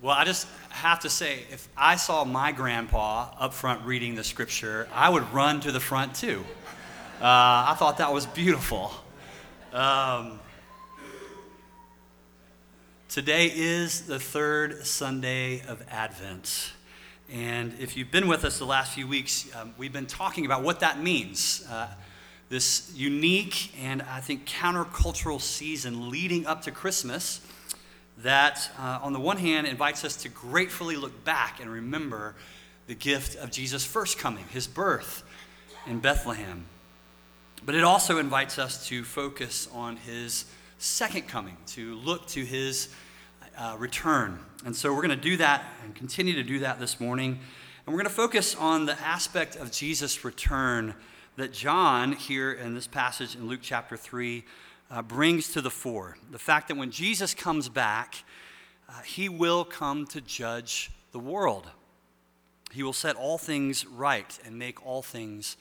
Well, I just have to say, if I saw my grandpa up front reading the scripture, I would run to the front too. Uh, I thought that was beautiful. Um, today is the third Sunday of Advent. And if you've been with us the last few weeks, um, we've been talking about what that means. Uh, this unique and I think countercultural season leading up to Christmas that, uh, on the one hand, invites us to gratefully look back and remember the gift of Jesus' first coming, his birth in Bethlehem. But it also invites us to focus on his second coming, to look to his uh, return. And so we're going to do that and continue to do that this morning. And we're going to focus on the aspect of Jesus' return that John, here in this passage in Luke chapter 3, uh, brings to the fore. The fact that when Jesus comes back, uh, he will come to judge the world. He will set all things right and make all things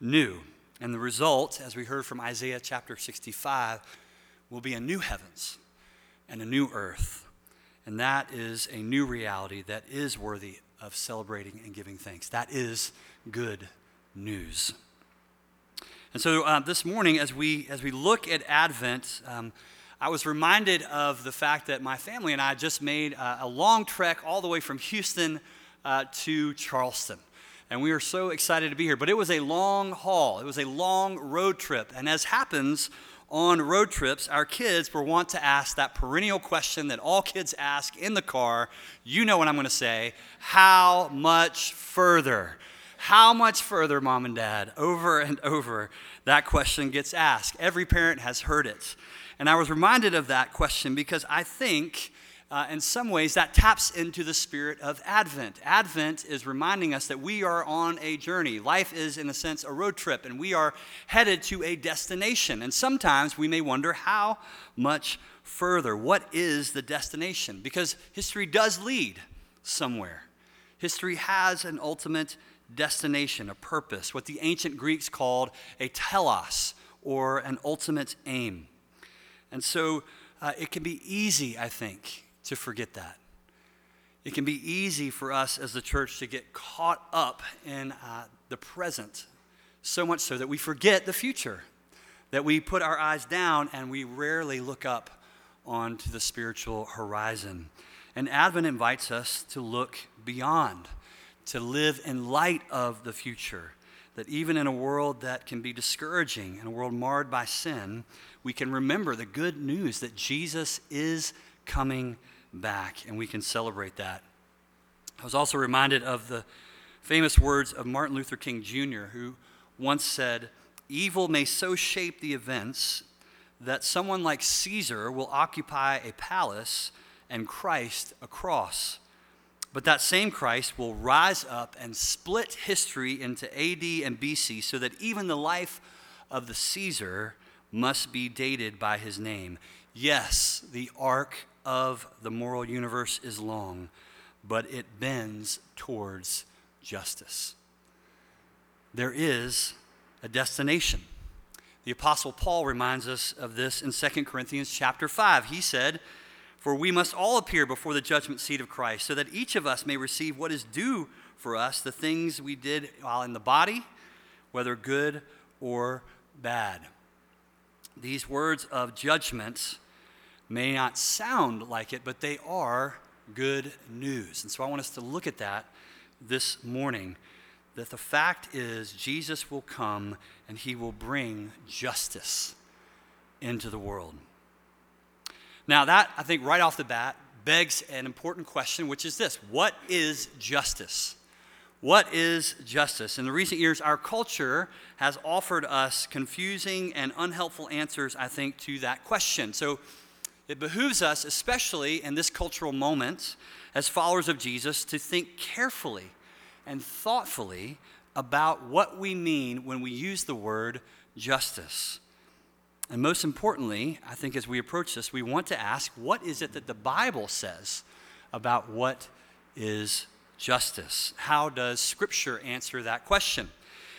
new. And the result, as we heard from Isaiah chapter 65, will be a new heavens and a new earth. And that is a new reality that is worthy of celebrating and giving thanks. That is good news. And so uh, this morning, as we, as we look at Advent, um, I was reminded of the fact that my family and I just made uh, a long trek all the way from Houston uh, to Charleston. And we are so excited to be here. But it was a long haul, it was a long road trip. And as happens on road trips, our kids were wont to ask that perennial question that all kids ask in the car. You know what I'm going to say. How much further? How much further, mom and dad? Over and over, that question gets asked. Every parent has heard it. And I was reminded of that question because I think, uh, in some ways, that taps into the spirit of Advent. Advent is reminding us that we are on a journey. Life is, in a sense, a road trip, and we are headed to a destination. And sometimes we may wonder how much further. What is the destination? Because history does lead somewhere. History has an ultimate destination, a purpose, what the ancient Greeks called a telos, or an ultimate aim. And so uh, it can be easy, I think, to forget that. It can be easy for us as the church to get caught up in uh, the present, so much so that we forget the future, that we put our eyes down and we rarely look up onto the spiritual horizon. And Advent invites us to look beyond to live in light of the future. That even in a world that can be discouraging, in a world marred by sin, we can remember the good news that Jesus is coming back, and we can celebrate that. I was also reminded of the famous words of Martin Luther King Jr., who once said, Evil may so shape the events that someone like Caesar will occupy a palace and Christ a cross. But that same Christ will rise up and split history into AD and BC so that even the life of the Caesar must be dated by his name. Yes, the arc of the moral universe is long, but it bends towards justice. There is a destination. The apostle Paul reminds us of this in 2 Corinthians chapter 5. He said, for we must all appear before the judgment seat of Christ, so that each of us may receive what is due for us, the things we did while in the body, whether good or bad. These words of judgment may not sound like it, but they are good news. And so I want us to look at that this morning. That the fact is, Jesus will come and he will bring justice into the world. Now, that, I think, right off the bat, begs an important question, which is this What is justice? What is justice? In the recent years, our culture has offered us confusing and unhelpful answers, I think, to that question. So it behooves us, especially in this cultural moment, as followers of Jesus, to think carefully and thoughtfully about what we mean when we use the word justice. And most importantly, I think as we approach this, we want to ask what is it that the Bible says about what is justice? How does Scripture answer that question?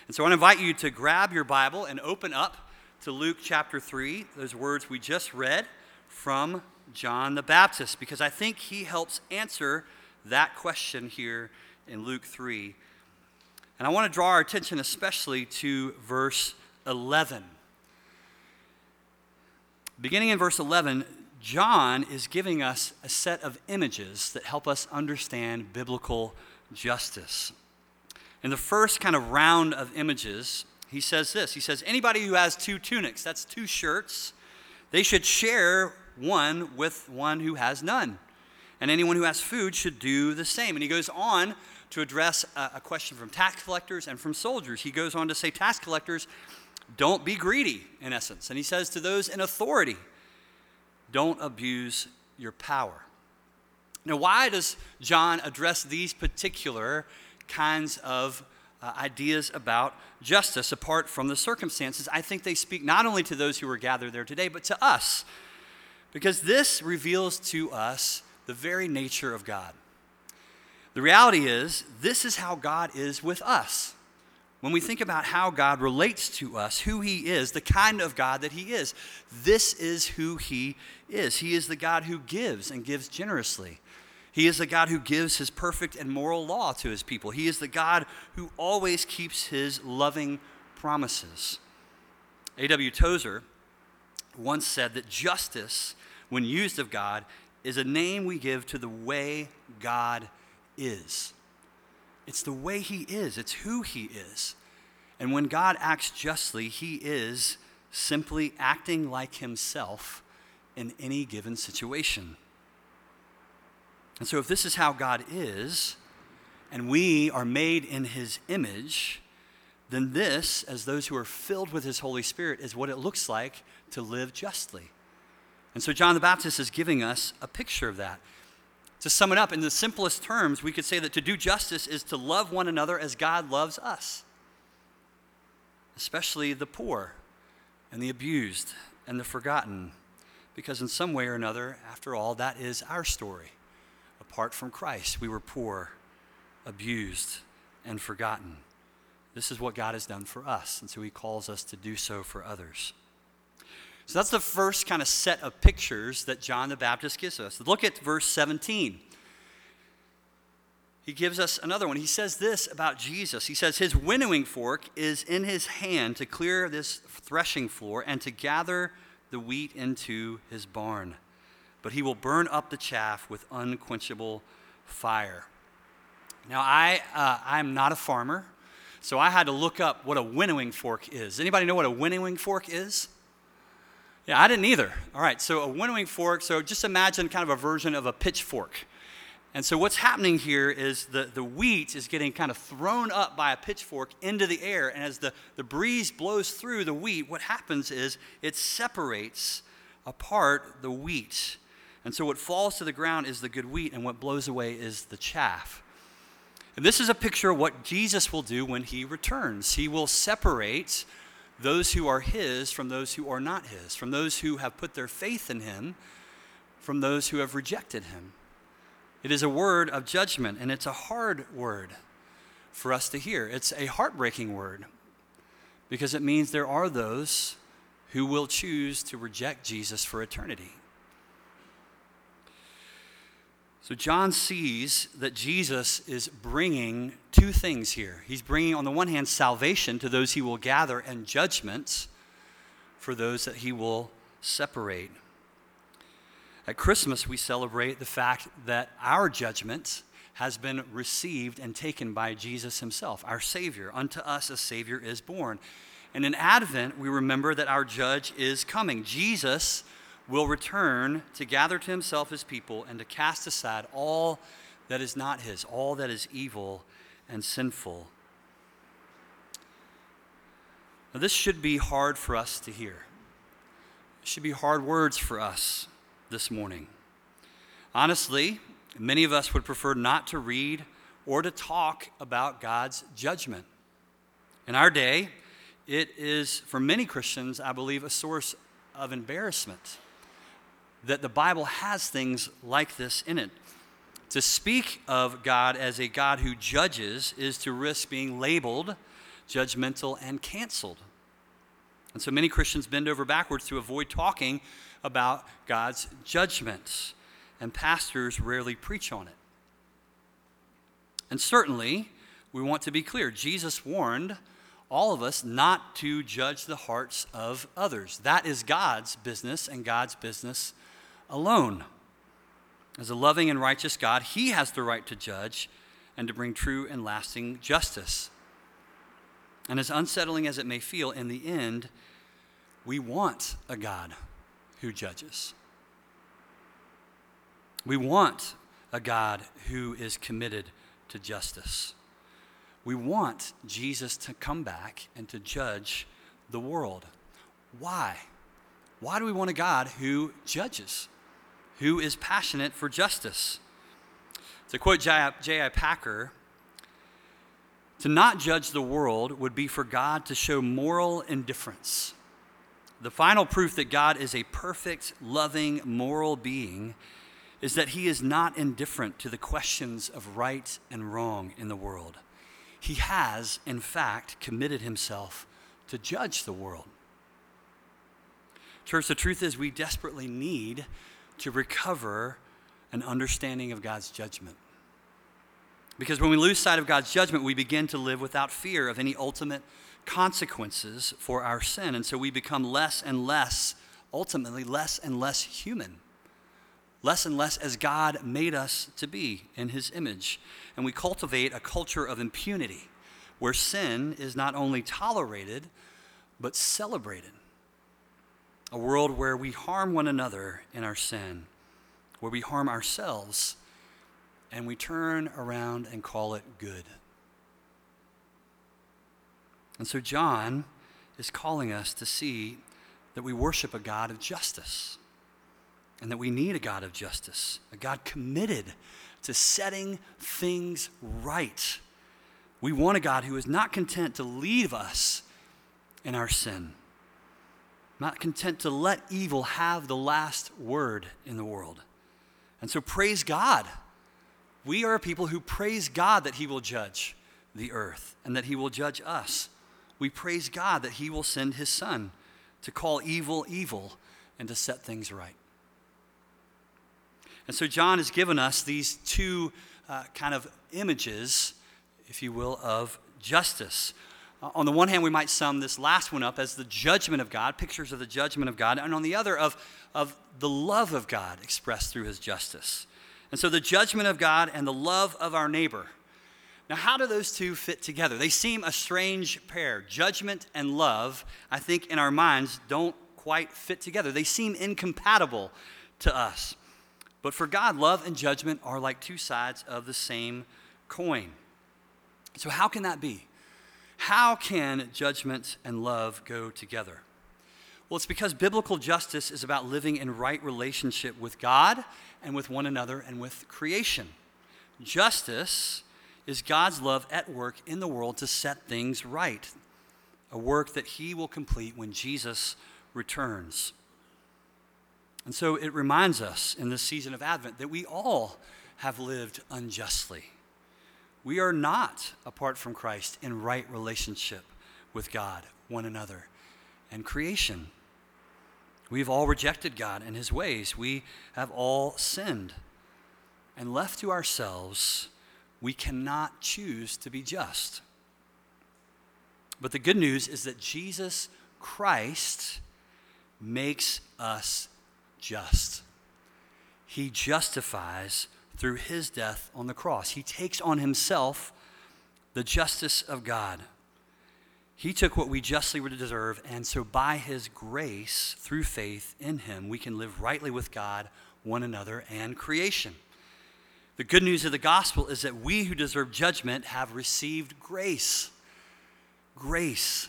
And so I want to invite you to grab your Bible and open up to Luke chapter 3, those words we just read from John the Baptist because I think he helps answer that question here in Luke 3. And I want to draw our attention especially to verse 11. Beginning in verse 11, John is giving us a set of images that help us understand biblical justice. In the first kind of round of images, he says this He says, Anybody who has two tunics, that's two shirts, they should share one with one who has none. And anyone who has food should do the same. And he goes on to address a, question from tax collectors and from soldiers. He goes on to say, Tax collectors, don't be greedy, in essence. And he says to those in authority, don't abuse your power. Now, why does John address these particular kinds of uh, ideas about justice apart from the circumstances? I think they speak not only to those who were gathered there today, but to us. Because this reveals to us the very nature of God. The reality is, this is how God is with us. When we think about how God relates to us, who He is, the kind of God that He is, this is who He is. He is the God who gives and gives generously. He is the God who gives His perfect and moral law to His people. He is the God who always keeps His loving promises. A.W. Tozer once said that justice, when used of God, is a name we give to the way God is. It's the way He is, it's who He is. And when God acts justly, He is simply acting like Himself in any given situation. And so, if this is how God is, and we are made in His image, then this, as those who are filled with His Holy Spirit, is what it looks like to live justly. And so, John the Baptist is giving us a picture of that. To sum it up in the simplest terms, we could say that to do justice is to love one another as God loves us, especially the poor and the abused and the forgotten, because in some way or another, after all, that is our story. Apart from Christ, we were poor, abused, and forgotten. This is what God has done for us, and so He calls us to do so for others. So that's the first kind of set of pictures that John the Baptist gives us. Look at verse 17. He gives us another one. He says this about Jesus. He says, His winnowing fork is in his hand to clear this threshing floor and to gather the wheat into his barn. But he will burn up the chaff with unquenchable fire. Now, I, uh, I'm not a farmer, so I had to look up what a winnowing fork is. Anybody know what a winnowing fork is? Yeah, I didn't either. All right, so a winnowing fork, so just imagine kind of a version of a pitchfork. And so what's happening here is the, the wheat is getting kind of thrown up by a pitchfork into the air. And as the, the breeze blows through the wheat, what happens is it separates apart the wheat. And so what falls to the ground is the good wheat, and what blows away is the chaff. And this is a picture of what Jesus will do when he returns. He will separate those who are his from those who are not his, from those who have put their faith in him from those who have rejected him. It is a word of judgment, and it's a hard word for us to hear. It's a heartbreaking word because it means there are those who will choose to reject Jesus for eternity. So John sees that Jesus is bringing two things here. He's bringing, on the one hand, salvation to those he will gather and judgment for those that he will separate. At Christmas, we celebrate the fact that our judgment has been received and taken by Jesus himself, our Savior. Unto us a Savior is born. And in Advent, we remember that our judge is coming. Jesus will return to gather to himself his people and to cast aside all that is not his, all that is evil and sinful. Now, this should be hard for us to hear. It should be hard words for us this morning. Honestly, many of us would prefer not to read or to talk about God's judgment. In our day, it is, for many Christians, I believe, a source of embarrassment that the Bible has things like this in it. To speak of God as a God who judges is to risk being labeled judgmental and canceled. And so many Christians bend over backwards to avoid talking about God's judgments, and pastors rarely preach on it. And certainly, we want to be clear Jesus warned all of us not to judge the hearts of others. That is God's business and God's business alone. As a loving and righteous God, He has the right to judge and to bring true and lasting justice. And as unsettling as it may feel, in the end, we want a God who judges. We want a God who is committed to justice. We want Jesus to come back and to judge the world. Why? Why do we want a God who judges, who is passionate for justice? To quote J.I. Packer, to not judge the world would be for God to show moral indifference. The final proof that God is a perfect, loving, moral being is that he is not indifferent to the questions of right and wrong in the world. He has, in fact, committed himself to judge the world. Church, the truth is, we desperately need to recover an understanding of God's judgment. Because when we lose sight of God's judgment, we begin to live without fear of any ultimate consequences for our sin. And so we become less and less, ultimately, less and less human. Less and less as God made us to be in His image. And we cultivate a culture of impunity where sin is not only tolerated, but celebrated. A world where we harm one another in our sin, where we harm ourselves and we turn around and call it good. And so John is calling us to see that we worship a God of justice and that we need a God of justice, a God committed to setting things right. We want a God who is not content to leave us in our sin, not content to let evil have the last word in the world. And so praise God we are a people who praise God that He will judge the earth and that He will judge us. We praise God that He will send His Son to call evil evil and to set things right. And so, John has given us these two uh, kind of images, if you will, of justice. Uh, on the one hand, we might sum this last one up as the judgment of God, pictures of the judgment of God, and on the other, of, of the love of God expressed through his justice. And so the judgment of God and the love of our neighbor. Now, how do those two fit together? They seem a strange pair. Judgment and love, I think, in our minds, don't quite fit together. They seem incompatible to us. But for God, love and judgment are like two sides of the same coin. So, how can that be? How can judgment and love go together? Well, it's because biblical justice is about living in right relationship with God and with one another and with creation. Justice is God's love at work in the world to set things right, a work that He will complete when Jesus returns. And so it reminds us in this season of Advent that we all have lived unjustly. We are not, apart from Christ, in right relationship with God, one another, and creation. We've all rejected God and his ways. We have all sinned. And left to ourselves, we cannot choose to be just. But the good news is that Jesus Christ makes us just. He justifies through his death on the cross. He takes on himself the justice of God. He took what we justly would deserve, and so by His grace, through faith in Him, we can live rightly with God, one another, and creation. The good news of the gospel is that we who deserve judgment have received grace. Grace.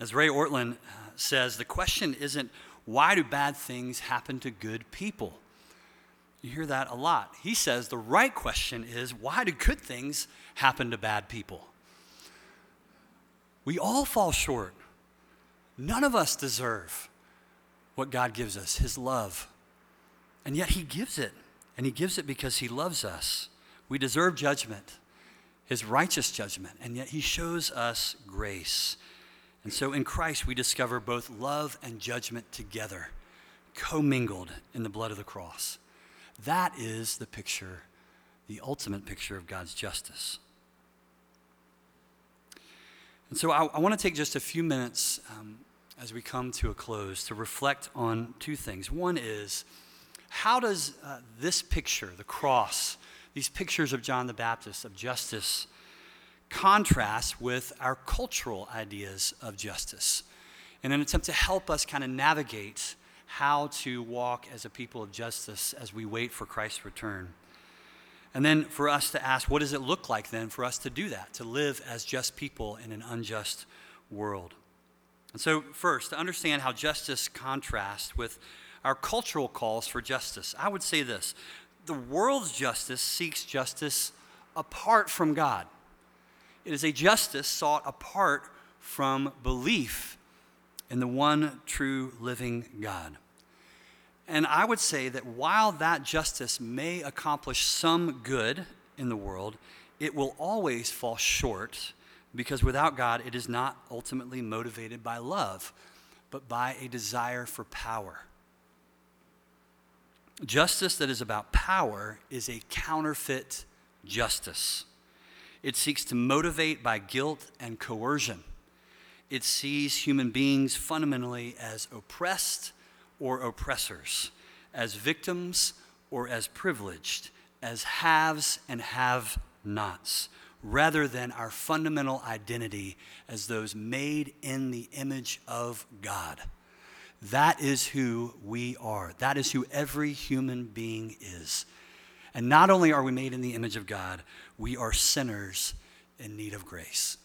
As Ray Ortlund uh, says, the question isn't why do bad things happen to good people? You hear that a lot. He says the right question is why do good things happen to bad people? We all fall short. None of us deserve what God gives us, His love. And yet He gives it. And He gives it because He loves us. We deserve judgment, His righteous judgment, and yet He shows us grace. And so in Christ, we discover both love and judgment together. commingled in the blood of the cross. That is the picture, the ultimate picture of God's justice. And so I, I want to take just a few minutes um, as we come to a close to reflect on two things. One is, how does uh, this picture, the cross, these pictures of John the Baptist, of justice, contrast with our cultural ideas of justice? In an attempt to help us kind of navigate how to walk as a people of justice as we wait for Christ's return. And then for us to ask, what does it look like then for us to do that, to live as just people in an unjust world? And so, first, to understand how justice contrasts with our cultural calls for justice, I would say this the world's justice seeks justice apart from God. It is a justice sought apart from belief in the one true living God. And I would say that while that justice may accomplish some good in the world, it will always fall short because without God, it is not ultimately motivated by love, but by a desire for power. Justice that is about power is a counterfeit justice. It seeks to motivate by guilt and coercion. It sees human beings fundamentally as oppressed or oppressors, as victims or as privileged, as haves and have nots, rather than our fundamental identity as those made in the image of God. That is who we are. That is who every human being is. And not only are we made in the image of God, we are sinners in need of grace.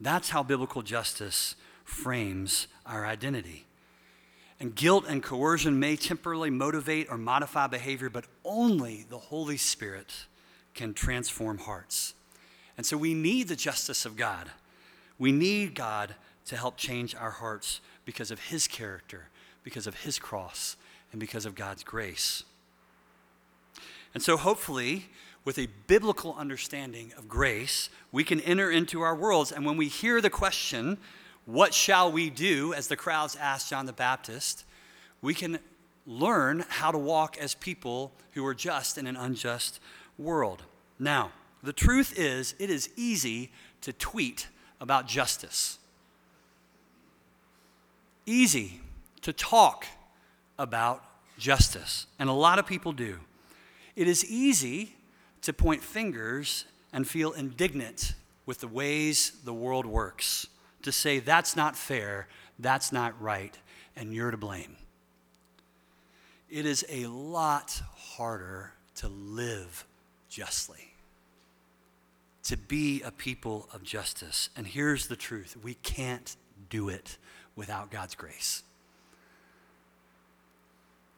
That's how biblical justice frames our identity. And guilt and coercion may temporarily motivate or modify behavior, but only the Holy Spirit can transform hearts. And so we need the justice of God. We need God to help change our hearts because of His character, because of His cross, and because of God's grace. And so, hopefully, with a biblical understanding of grace, we can enter into our worlds. And when we hear the question, what shall we do, as the crowds asked John the Baptist, we can learn how to walk as people who are just in an unjust world. Now, the truth is, it is easy to tweet about justice, easy to talk about justice, and a lot of people do. It is easy to point fingers and feel indignant with the ways the world works to say that's not fair, that's not right, and you're to blame. It is a lot harder to live justly, to be a people of justice. And here's the truth we can't do it without God's grace.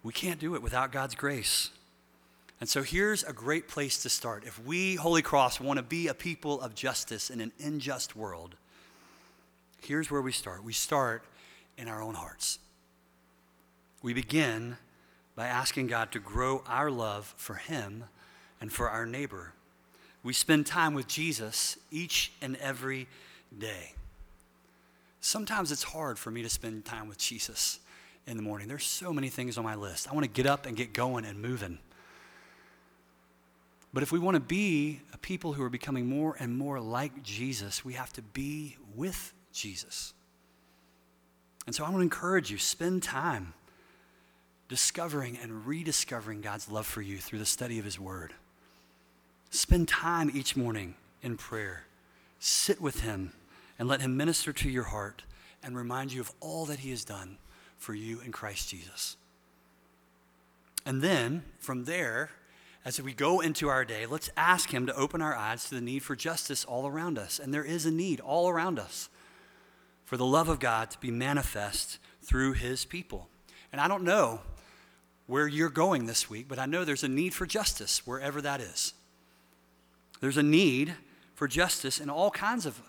We can't do it without God's grace. And so here's a great place to start. If we, Holy Cross, want to be a people of justice in an unjust world, here's where we start. We start in our own hearts. We begin by asking God to grow our love for Him and for our neighbor. We spend time with Jesus each and every day. Sometimes it's hard for me to spend time with Jesus in the morning. There's so many things on my list. I want to get up and get going and moving. But if we want to be a people who are becoming more and more like Jesus, we have to be with Jesus. And so I want to encourage you spend time discovering and rediscovering God's love for you through the study of His Word. Spend time each morning in prayer. Sit with Him and let Him minister to your heart and remind you of all that He has done for you in Christ Jesus. And then from there, as we go into our day, let's ask Him to open our eyes to the need for justice all around us. And there is a need all around us for the love of God to be manifest through His people. And I don't know where you're going this week, but I know there's a need for justice wherever that is. There's a need for justice in all kinds of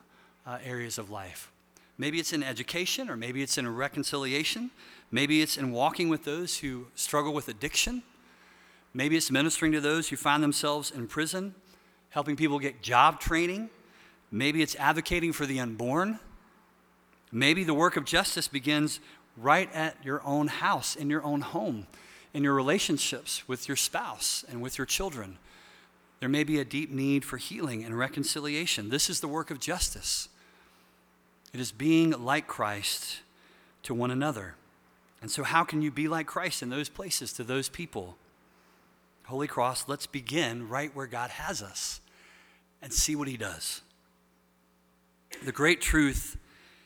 uh, areas of life. Maybe it's in education, or maybe it's in reconciliation. Maybe it's in walking with those who struggle with addiction. Maybe it's ministering to those who find themselves in prison, helping people get job training. Maybe it's advocating for the unborn. Maybe the work of justice begins right at your own house, in your own home, in your relationships with your spouse and with your children. There may be a deep need for healing and reconciliation. This is the work of justice. It is being like Christ to one another. And so, how can you be like Christ in those places to those people? Holy Cross, let's begin right where God has us and see what He does. The great truth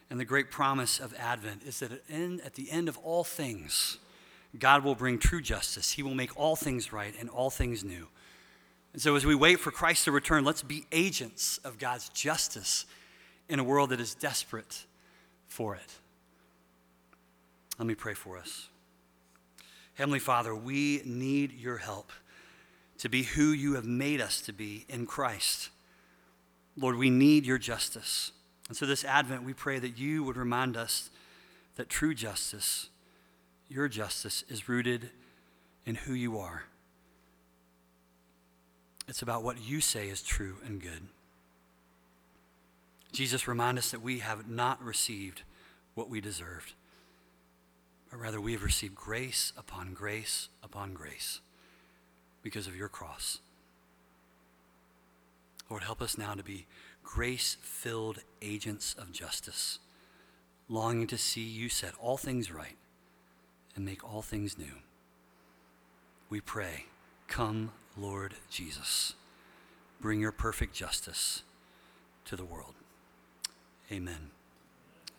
and the great promise of Advent is that at the end of all things, God will bring true justice. He will make all things right and all things new. And so, as we wait for Christ to return, let's be agents of God's justice in a world that is desperate for it. Let me pray for us. Heavenly Father, we need your help to be who you have made us to be in Christ. Lord, we need your justice. And so, this Advent, we pray that you would remind us that true justice, your justice, is rooted in who you are. It's about what you say is true and good. Jesus, remind us that we have not received what we deserved, but rather we have received grace upon grace upon grace because of your cross. Lord, help us now to be grace filled agents of justice, longing to see you set all things right and make all things new. We pray, come, Lord Jesus. Bring your perfect justice to the world. Amen.